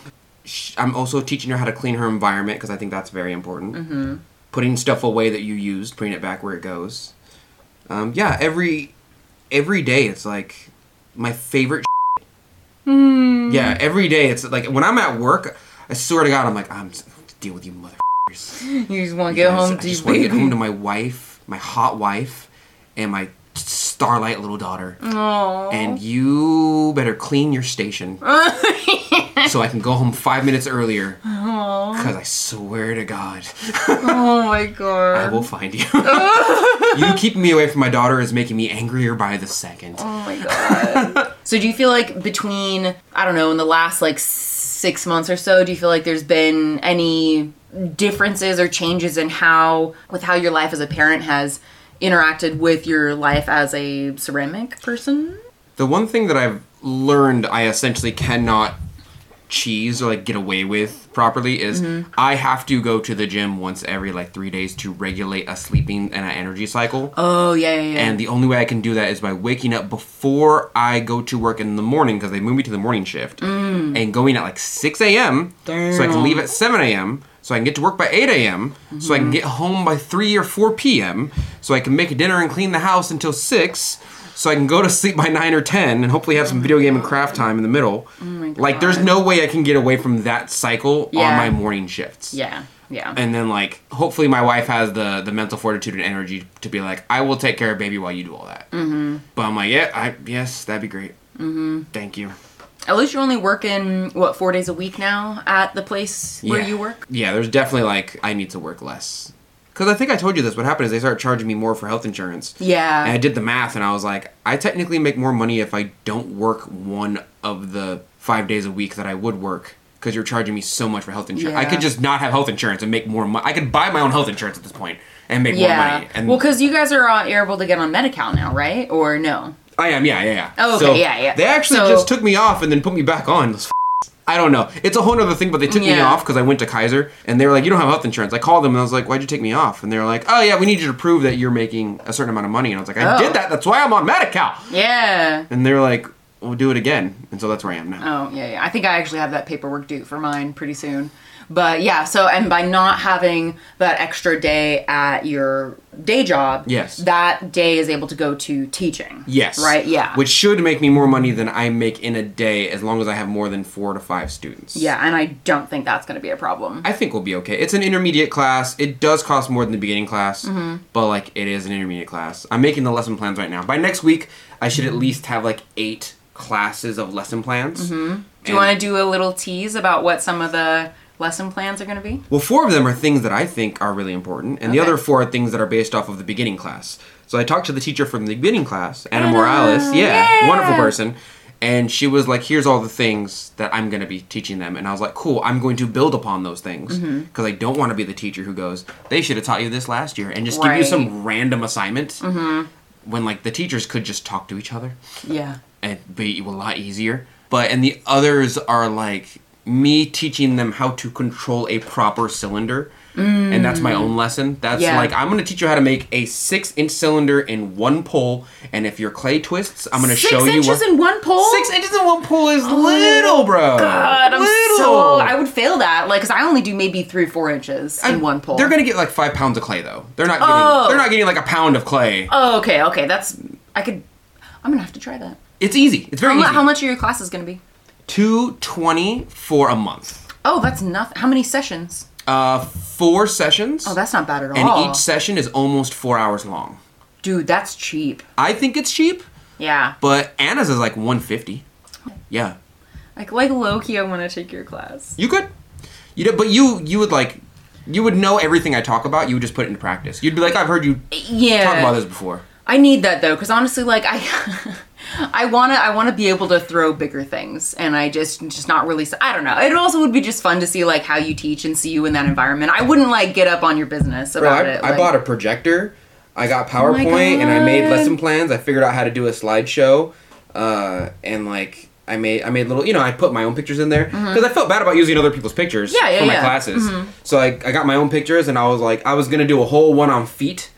I'm also teaching her how to clean her environment because I think that's very important. Mm-hmm. Putting stuff away that you used, putting it back where it goes. Um, yeah, every every day it's like my favorite. Hmm. Yeah, every day it's like when I'm at work, I swear to God, I'm like I'm gonna deal with you motherfuckers. [LAUGHS] you just want to get home I to just want to get home to my wife, my hot wife, and my starlight little daughter. Aw. And you better clean your station [LAUGHS] so I can go home five minutes earlier. Because I swear to God, oh my God. I will find you. [LAUGHS] you keeping me away from my daughter is making me angrier by the second. Oh my god. [LAUGHS] so do you feel like between I don't know in the last like six months or so, do you feel like there's been any differences or changes in how, with how your life as a parent has interacted with your life as a ceramic person? The one thing that I've learned I essentially cannot cheese or like get away with properly is mm-hmm. I have to go to the gym once every like three days to regulate a sleeping and an energy cycle. Oh, yeah, yeah, yeah. And the only way I can do that is by waking up before I go to work in the morning because they move me to the morning shift mm. and going at like 6 a.m. so I can leave at 7 a.m. So I can get to work by 8 a.m. So I can mm-hmm. get home by 3 or 4 p.m. So I can make dinner and clean the house until 6. So I can go to sleep by 9 or 10 and hopefully have some video game and craft time in the middle. like, there's no way I can get away from that cycle on my morning shifts yeah, yeah. and then like hopefully my wife has the the mental fortitude and energy to be like i will take care of baby while you do all that mm-hmm. but i'm like yeah i yes that'd be great mm-hmm. thank you At least you're only working, what, four days a week now at the place where Yeah. you work? yeah there's definitely like i need to work less because i think i told you this what happened is they started charging me more for health insurance Yeah. and i did the math and i was like i technically make more money if i don't work one of the five days a week that i would work because you're charging me so much for health insurance Yeah. i could just not have health insurance and make more money i could buy my own health insurance at this point and make more yeah. money and well, because you guys are uh, able to get on Medi-Cal now, right? Or no? I am, yeah, yeah, yeah. Oh, okay, So, yeah, yeah. They actually So- just took me off and then put me back on. I don't know. It's a whole other thing, but they took me Yeah. off because I went to Kaiser and they were like, "You don't have health insurance." I called them and I was like, "Why'd you take me off?" And they were like, "Oh yeah, we need you to prove that you're making a certain amount of money." And I was like, "I Oh. did that. That's why I'm on Medi-Cal." Yeah. And they were like, "We'll do it again." And so that's where I am now. Oh, yeah, yeah. I think I actually have that paperwork due for mine pretty soon. But yeah, so and by not having that extra day at your day job, Yes. that day is able to go to teaching. Yes. Right? Yeah. Which should make me more money than I make in a day as long as I have more than four to five students. yeah, and I don't think that's going to be a problem. I think we'll be okay. It's an intermediate class. It does cost more than the beginning class, Mm-hmm. but like it is an intermediate class. I'm making the lesson plans right now. By next week, I should at least have like eight classes of lesson plans. Mm-hmm. Do you want to do a little tease about what some of the lesson plans are going to be? Well, four of them are things that I think are really important, and the other four are things that are based off of the beginning class. So I talked to the teacher from the beginning class, Anna Anna, Morales. Yeah, yeah. wonderful person. And she was like, "Here's all the things that I'm going to be teaching them," and I was like, "Cool, I'm going to build upon those things Mm-hmm. because I don't want to be the teacher who goes, they should have taught you this last year, and just give you Mm-hmm. some random assignment when like the teachers could just talk to each other Yeah. and be a lot easier. But and the others are like me teaching them how to control a proper cylinder. And that's my own mm. lesson. That's Yeah. like I'm gonna teach you how to make a six inch cylinder in one pull, and if your clay twists, I'm gonna Six show you Six inches in one pole? six inches in one pull is oh little, bro. God, I'm little. so. I would fail that, like, because I only do maybe three, four inches in one pole. They're gonna get like five pounds of clay though. They're not getting. Oh. They're not getting like a pound of clay. Oh, okay, okay. That's. I could. I'm gonna have to try that. It's easy. It's very How, easy. how much are your classes gonna be? Two twenty for a month. Oh, that's nothing. How many sessions? Uh, four sessions. Oh, that's not bad at all. and each session is almost four hours long. Dude, that's cheap. I think it's cheap, Yeah. but Anna's is like 150. Yeah, Like, like Loki, I want to take your class. you could. You know, but you you would like you would know everything I talk about. You would just put it into practice. You'd be like, I've heard you Yeah. talk about this before. I need that though, because honestly, like I, [LAUGHS] I wanna, I wanna be able to throw bigger things, and I just, just not really. I don't know. It also would be just fun to see like how you teach and see you in that environment. I wouldn't like get up on your business Bro, about I, it. I bought a projector. I got my PowerPoint and I made lesson plans. I figured out how to do a slideshow, uh, and like I made I made little you know I put my own pictures in there because I felt bad about using other people's pictures Mm-hmm. Yeah, yeah, for my yeah. classes. So I, I got my own pictures and I was like I was gonna do a whole one on feet.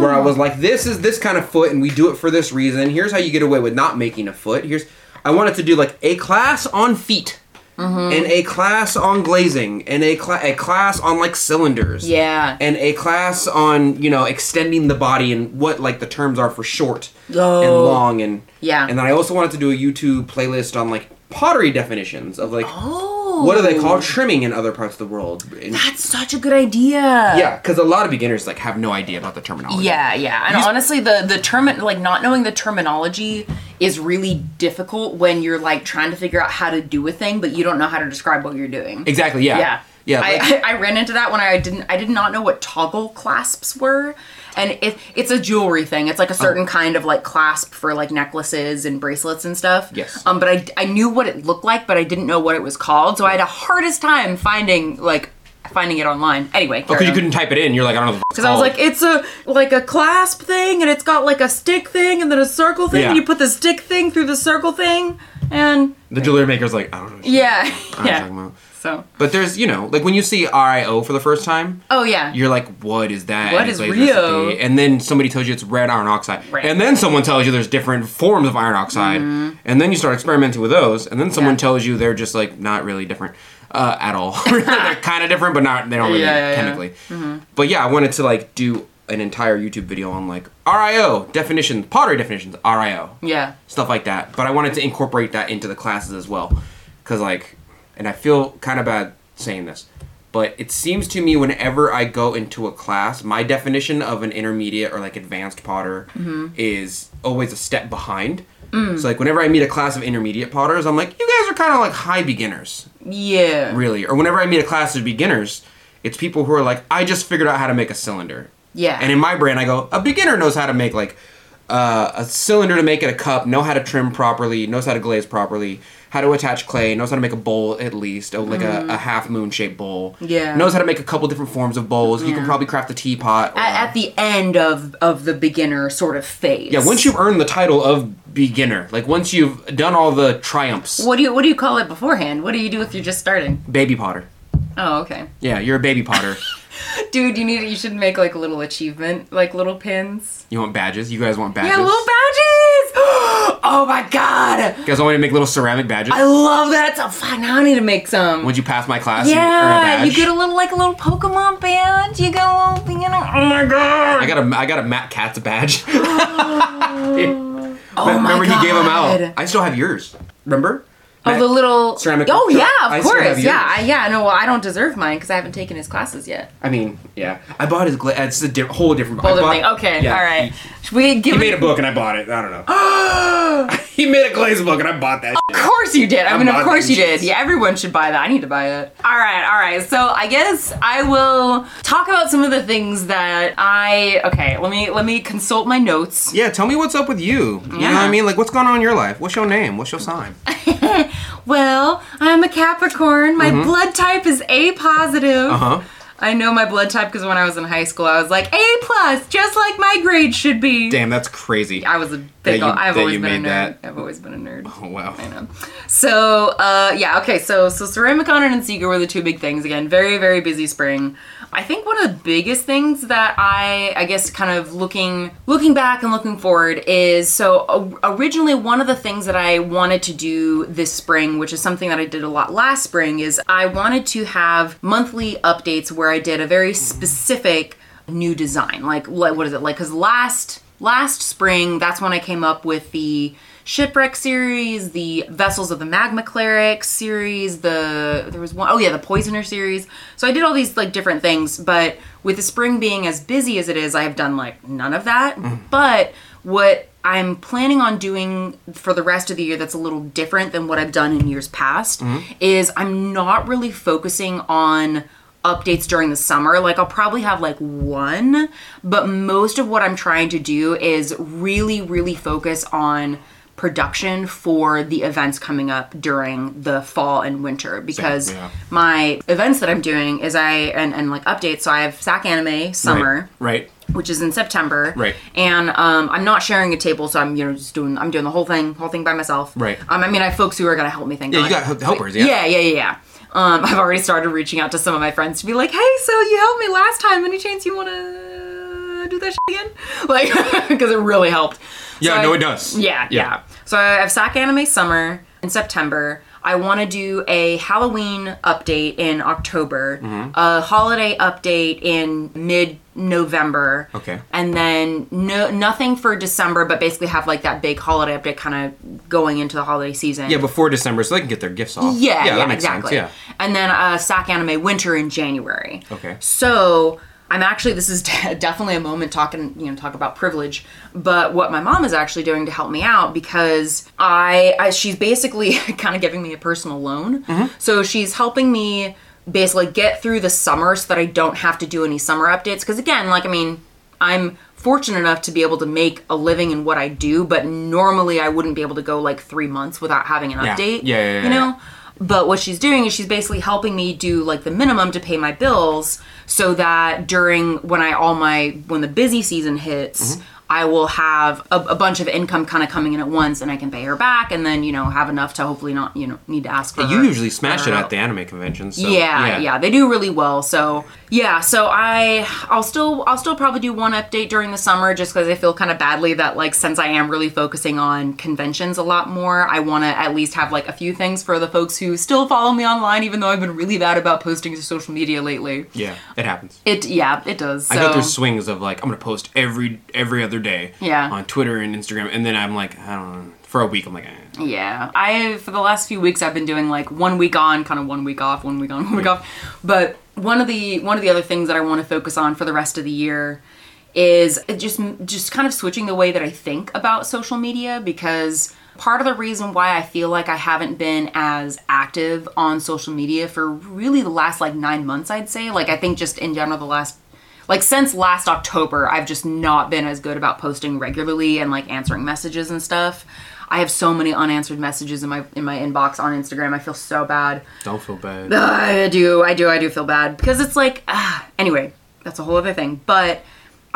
Where I was like, this is this kind of foot, and we do it for this reason. Here's how you get away with not making a foot. Here's, I wanted to do like a class on feet, Mm-hmm. and a class on glazing, and a, cla- a class on like cylinders Yeah. and a class on you know extending the body and what like the terms are for short Oh. and long and Yeah. and then I also wanted to do a YouTube playlist on like pottery definitions of like oh. What do they call oh. trimming in other parts of the world. That's such a good idea. yeah, because a lot of beginners like have no idea about the terminology. Yeah, yeah. And honestly the the term like not knowing the terminology is really difficult when you're like trying to figure out how to do a thing but you don't know how to describe what you're doing. exactly. Yeah, Yeah. yeah. I, I, I ran into that when I didn't I did not know what toggle clasps were. And it, it's a jewelry thing. It's like a certain kind of like clasp for like necklaces and bracelets and stuff. Yes. Um, but I I knew what it looked like, but I didn't know what it was called, so I had a hardest time finding like finding it online. Anyway, Because you couldn't type it in. You're like, I don't know. because I was like, it's a like a clasp thing, and it's got like a stick thing, and then a circle thing, Yeah. and you put the stick thing through the circle thing, and the jewelry maker's like, I don't know. what yeah, [LAUGHS] yeah. So, But there's, you know, like when you see RIO for the first time, oh yeah, you're like, what is that? What And is Rio? recipe. And then somebody tells you it's red iron oxide. Right. And then someone tells you there's different forms of iron oxide. And then you start experimenting with those. And then someone Mm-hmm. Yeah. tells you they're just like not really different uh, at all. [LAUGHS] they're [LAUGHS] kind of different, but not, they don't really Yeah, yeah, Mm-hmm. chemically. But yeah, I wanted to like do an entire YouTube video on like RIO definitions, pottery definitions, RIO yeah, stuff like that. But I wanted to incorporate that into the classes as well, because like, and I feel kind of bad saying this, but it seems to me whenever I go into a class, my definition of an intermediate or like advanced potter mm-hmm. is always a step behind. Mm. So like whenever I meet a class of intermediate potters, I'm like, you guys are kind of like high beginners, yeah, really. Or whenever I meet a class of beginners, it's people who are like, I just figured out how to make a cylinder. yeah. And in my brain, I go, a beginner knows how to make like uh, a cylinder to make it a cup, know how to trim properly, knows how to glaze properly, how to attach clay, knows how to make a bowl at least, or like a, a half moon shaped bowl. Mm. Yeah. Knows how to make a couple different forms of bowls. You can probably craft a teapot. or- at, at the end of of the beginner sort of phase. yeah, once you've earned the title of beginner, like once you've done all the triumphs, What do you what do you call it beforehand? What do you do if you're just starting? baby potter. Oh, okay. Yeah, you're a baby potter. [LAUGHS] Dude, you need you should make like little achievement, like little pins. you want badges? You guys want badges? Yeah, little badges. [GASPS] oh my god, You guys want me to make little ceramic badges? I love that. So fun. Now I need to make some. Would you pass my class? and earn a yeah, you get a little like a little Pokemon badge. You get a little, you know. Oh my god. I got a I got a Matt Katz badge. [LAUGHS] [LAUGHS] Oh my Remember he gave them out. God. I still have yours. Remember? Oh, the little ceramic Oh yeah, I of have course. Yeah, I, yeah. No, well, I don't deserve mine because I haven't taken his classes yet. I mean, yeah. I bought his. Gla- uh, it's a di- whole different. I Hold bought- thing. Okay, yeah, all right. He, Should we give he made a book and I bought it. I don't know. [GASPS] [LAUGHS] he made a glaze book and I bought that. Of course you did. I I mean, of course you did. Yeah, everyone should buy that. I need to buy it. All right, all right. So I guess I will talk about some of the things that I. Okay, let me let me consult my notes. Yeah, tell me what's up with you. You know what I mean? Like, what's going on in your life? What's your name? What's your sign? [LAUGHS] Well, I'm a Capricorn. My blood type is A positive. Uh huh. I know my blood type because when I was in high school, I was like A plus, just like my grade should be. Damn, that's crazy. I was a big. you- I've always been a nerd. that. I've always been a nerd. Oh wow. I know. So, uh, yeah, okay, so so Ceramicon and Antigua were the two big things. Again, very, very busy spring. I think one of the biggest things that I, I guess, kind of looking looking back and looking forward is so originally one of the things that I wanted to do this spring, which is something that I did a lot last spring, is I wanted to have monthly updates where I did a very specific new design. Like what is it like? Because last last spring, that's when I came up with the shipwreck series, the vessels of the magma cleric series, the there was one oh yeah, the poisoner series. So I did all these like different things, but with the spring being as busy as it is, I have done like none of that. Mm-hmm. But what I'm planning on doing for the rest of the year that's a little different than what I've done in years past mm-hmm. is I'm not really focusing on updates during the summer. Like I'll probably have like one, but most of what I'm trying to do is really, really focus on production for the events coming up during the fall and winter because yeah. my events that I'm doing is I and, and like updates so I have Sac Anime summer Right. which is in September. Right. And um, I'm not sharing a table, so I'm you know just doing I'm doing the whole thing, whole thing by myself. Right. Um, I mean, I have folks who are gonna help me. Thank Yeah, God. you got hel- helpers, yeah. Yeah, yeah, yeah, yeah. Um, I've already started reaching out to some of my friends to be like, hey, so you helped me last time. Any chance you want to do that shit again? [LAUGHS] Like, [LAUGHS] because it really helped. Yeah, So no, I- it does. Yeah, yeah. So I have Sac Anime Summer in September. I want to do a Halloween update in October, Mm-hmm. a holiday update in mid November. Okay. And then no nothing for December, but basically have like that big holiday update kind of going into the holiday season. Yeah, before December, so they can get their gifts off. Yeah, yeah, that makes exactly. sense. And then uh, Sac Anime Winter in January. Okay. So I'm actually this is [LAUGHS] definitely a moment talking you know talk about privilege, but what my mom is actually doing to help me out because I, I she's basically [LAUGHS] kind of giving me a personal loan. Mm-hmm. So she's helping me basically get through the summer so that I don't have to do any summer updates because again like I mean I'm fortunate enough to be able to make a living in what I do, but normally I wouldn't be able to go like three months without having an Yeah. update. Yeah, yeah, yeah, You know? yeah. But what she's doing is she's basically helping me do like the minimum to pay my bills so that during when I all my when the busy season hits, Mm-hmm. I will have a, a bunch of income kind of coming in at once and I can pay her back and then, you know, have enough to hopefully not, you know, need to ask for You her- usually smash it help. at the anime conventions. So, yeah, yeah, they do really well. So yeah, so I I'll still I'll still probably do one update during the summer just because I feel kind of badly that like since I am really focusing on conventions a lot more, I want to at least have like a few things for the folks who still follow me online, even though I've been really bad about posting to social media lately. Yeah, it happens. It yeah, it does. So. I go through swings of like I'm gonna post every every other day. Yeah. On Twitter and Instagram, and then I'm like, I don't know. For a week, I'm like, eh. Yeah, I for the last few weeks I've been doing like one week on, kind of one week off, one week on, one week off. But one of the one of the other things that I want to focus on for the rest of the year is just just kind of switching the way that I think about social media because part of the reason why I feel like I haven't been as active on social media for really the last like 9 months I'd say like I think just in general the last like since last October, I've just not been as good about posting regularly and like answering messages and stuff. I have so many unanswered messages in my in my inbox on Instagram. I feel so bad. don't feel bad. Uh, I do, I do, I do feel bad because it's like, ah, anyway, that's a whole other thing. But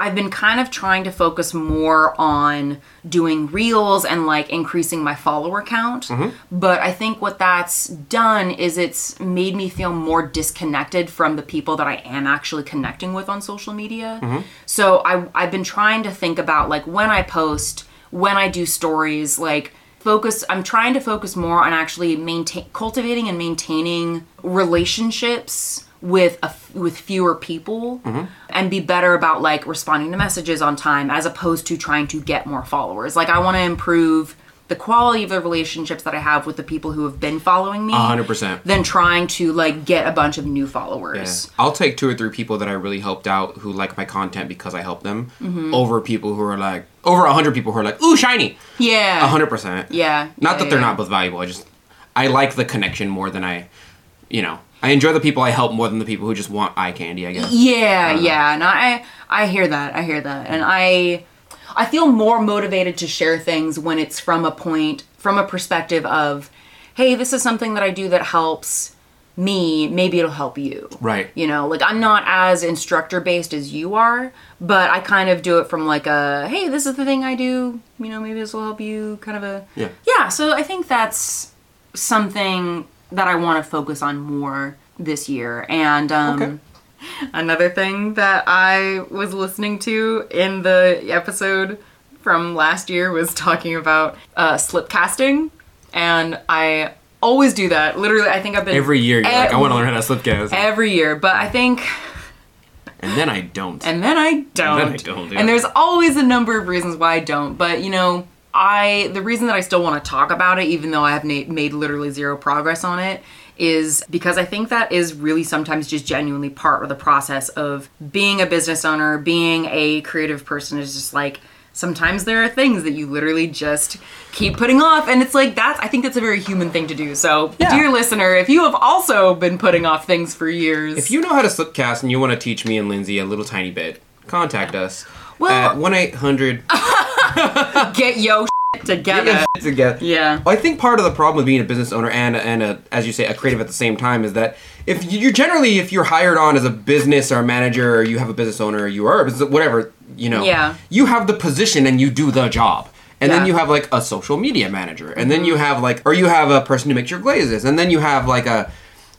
I've been kind of trying to focus more on doing reels and like increasing my follower count. Mm-hmm. But I think what that's done is it's made me feel more disconnected from the people that I am actually connecting with on social media. Mm-hmm. So I, I've been trying to think about like when I post, when I do stories, like focus i'm trying to focus more on actually maintain cultivating and maintaining relationships with a f with fewer people and be better about like responding to messages on time as opposed to trying to get more followers like i want to improve the quality of the relationships that i have with the people who have been following me hundred percent. than trying to like get a bunch of new Yeah. followers I'll take two or three people that I really helped out who like my content because I helped them Mm-hmm. over people who are like over a hundred people who are like, ooh, shiny. yeah hundred percent. yeah Not yeah, that they're yeah. not both valuable. I just I like the connection more than I, you know, I enjoy the people I help more than the people who just want eye candy. I guess. Yeah, yeah, and I I hear that. I hear that. And I I feel more motivated to share things when it's from a point from a perspective of hey, this is something that I do that helps me, maybe it'll help you. Right. You know, like I'm not as instructor based as you are, but I kind of do it from like a hey, this is the thing I do, you know, maybe this will help you kind of a Yeah. Yeah, so I think that's something that I want to focus on more this year. And um Okay. Another thing that I was listening to in the episode from last year was talking about uh, slip casting, and I always do that. Literally, I think I've been Every year, you're like, I want to learn how to slip cast, every year, but I think, and then I don't. and then I don't, then I don't, yeah. and there's always a number of reasons why I don't. But you know, I the reason that I still want to talk about it, even though I have na- made literally zero progress on it, is because I think that is really sometimes just genuinely part of the process of being a business owner, being a creative person. Is just like sometimes there are things that you literally just keep putting off, and it's like that's I think that's a very human thing to do. So, Yeah. dear listener, if you have also been putting off things for years, If you know how to slipcast and you want to teach me and Lindsey a little tiny bit, contact us Well- at one eight hundred. [LAUGHS] [LAUGHS] get yo shit together. together. Yeah. I think part of the problem with being a business owner and and a, as you say a creative at the same time is that if you- you're generally if you're hired on as a business or a manager or you have a business owner or you are a business whatever you know Yeah. you have the position and you do the job and then you have like a social media manager and then you mm-hmm. have like or you have a person who makes your glazes and then you have like a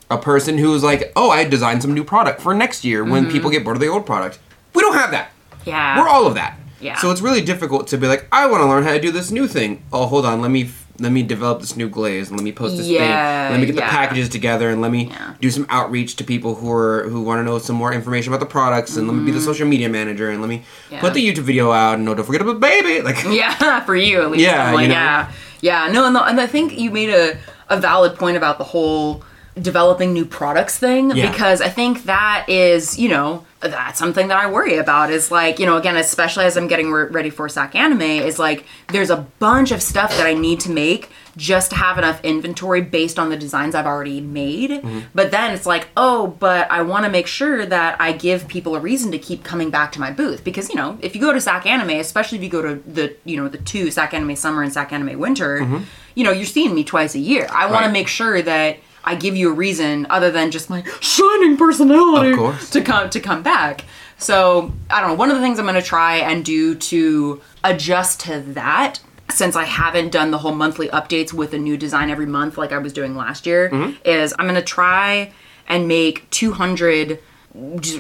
a person who's like oh I designed some new product for next year when mm-hmm. people get bored of the old product we don't have that Yeah. we're all of that. Yeah. So it's really difficult to be like, I want to learn how to do this new thing. Oh, hold on, let me let me develop this new glaze and let me post this Yeah, thing. Let me get yeah. the packages together and let me Yeah. do some outreach to people who are who want to know some more information about the products and let me be the social media manager and let me Mm-hmm. Put the YouTube video out and no, don't forget about the baby. Like [LAUGHS] Yeah, [LAUGHS] for you at least. Yeah, like, you know? yeah, yeah. No, and, the, and I think you made a, a valid point about the whole developing new products thing Yeah. because I think that is, you know, that's something that I worry about. Is like, you know, again, especially as I'm getting re- ready for Sac Anime, is like there's a bunch of stuff that I need to make just to have enough inventory based on the designs I've already made. Mm-hmm. But then it's like, oh, but I want to make sure that I give people a reason to keep coming back to my booth because you know if you go to Sac Anime, especially if you go to the you know the two Sac Anime Summer and Sac Anime Winter, mm-hmm. you know you're seeing me twice a year. I want to make sure that I give you a reason other than just my shining personality to come to come back. So I don't know. One of the things I'm going to try and do to adjust to that, since I haven't done the whole monthly updates with a new design every month like I was doing last year, mm-hmm. is I'm going to try and make 200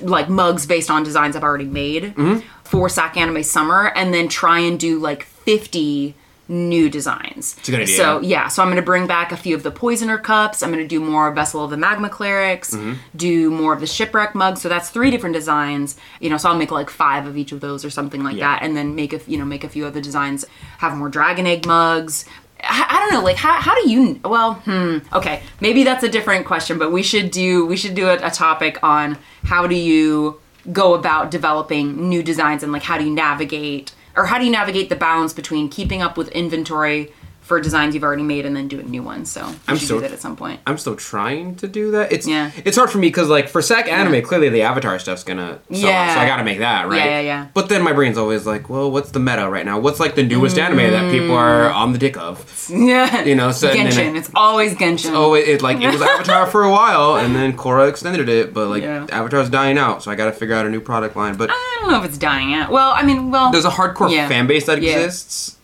like mugs based on designs I've already made mm-hmm. for Sac Anime Summer, and then try and do like 50 new designs. a good idea. So yeah, so I'm gonna bring back a few of the poisoner cups. I'm gonna do more Vessel of the Magma Clerics, Mm-hmm. do more of the shipwreck mugs. So that's three different designs. You know, so I'll make like five of each of those or something like Yeah. that, and then make a you know make a few other designs. Have more dragon egg mugs. I, I don't know, like how, how do you? Well, hmm. Okay, maybe that's a different question, but we should do we should do a, a topic on how do you go about developing new designs and like how do you navigate or how do you navigate the balance between keeping up with inventory for designs you've already made and then doing new ones. So I'm should so- do that at some point. I'm still trying to do that. It's Yeah. it's hard for me because like for Sac Anime, clearly the Avatar stuff's gonna sell, Yeah. so I gotta make that right. Yeah, yeah, yeah. But then my brain's always like, well, what's the meta right now? What's like the newest anime that people are mm. on the dick of? Yeah, You know, so- Genshin. It's always Genshin. Oh, it, it like it was [LAUGHS] Avatar for a while, and then Korra extended it, but like Yeah. Avatar's dying out, so I gotta figure out a new product line. But I don't know if it's dying out. Well, I mean, well, there's a hardcore Yeah. fan base that Yeah. exists,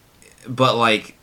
but like.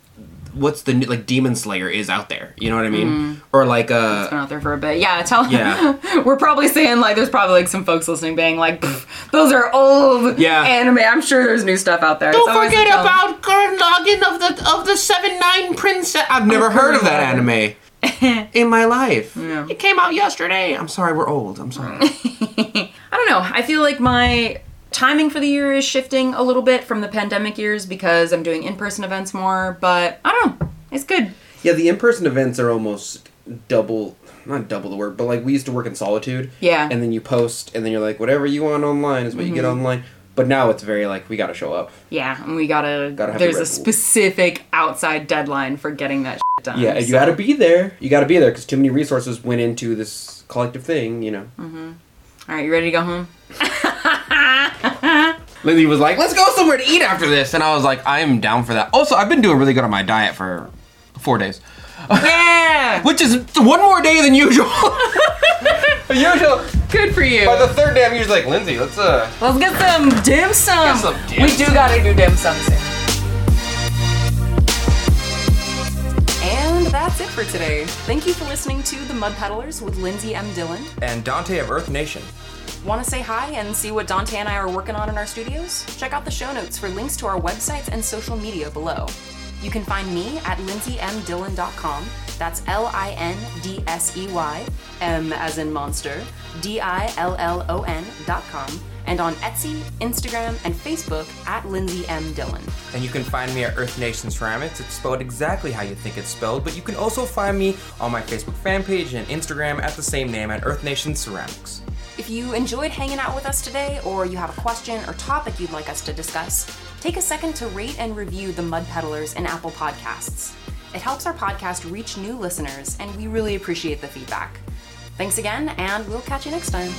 What's the new, like Demon Slayer is out there? You know what I mean? Or like uh, it's been out there for a bit. Yeah, tell. Yeah. [LAUGHS] we're probably saying like there's probably like some folks listening being like, those are old Yeah. anime. I'm sure there's new stuff out there. Don't It's forget about Gurren Lagann of the of the Seven Nine Princess. I've never heard of that anime [LAUGHS] in my life. Yeah. It came out yesterday. I'm sorry, we're old. I'm sorry. [LAUGHS] I don't know. I feel like my timing for the year is shifting a little bit from the pandemic years because I'm doing in-person events more. But I don't know. It's good. yeah, the in-person events are almost double, not double the work, but like we used to work in solitude. Yeah. And then you post, and then you're like, whatever you want online is what you get online. But now it's very like we got to show up. Yeah, and we gotta. Gotta there's the a specific outside deadline for getting that shit done. Yeah, and you got to be there. You got to be there because too many resources went into this collective thing. You know. Mm-hmm. All right, you ready to go home? [LAUGHS] Lindsey was like, "Let's go somewhere to eat after this," and I was like, "I'm down for that." Also, I've been doing really good on my diet for four days, Yeah. [LAUGHS] which is one more day than usual. [LAUGHS] usual. Good for you. By the third day, I'm usually like, "Lindsey, let's uh." Let's get some dim sum. Get some dim we do gotta do dim sum soon. And that's it for today. Thank you for listening to The Mud Peddlers with Lindsey M. Dillon. And Donte of Earth Nation. Want to say hi and see what Donte and I are working on in our studios? Check out the show notes for links to our websites and social media below. You can find me at lindseymdillon.com. That's L I N D S E Y, M as in monster, D I L L O N.com, and on Etsy, Instagram, and Facebook at Lindsey M. Dillon. And you can find me at Earth Nation Ceramics. It's spelled exactly how you think it's spelled, but you can also find me on my Facebook fan page and Instagram at the same name at Earth Nation Ceramics. If you enjoyed hanging out with us today, or you have a question or topic you'd like us to discuss, take a second to rate and review the Mud Peddlers in Apple Podcasts. It helps our podcast reach new listeners, and we really appreciate the feedback. Thanks again, and we'll catch you next time.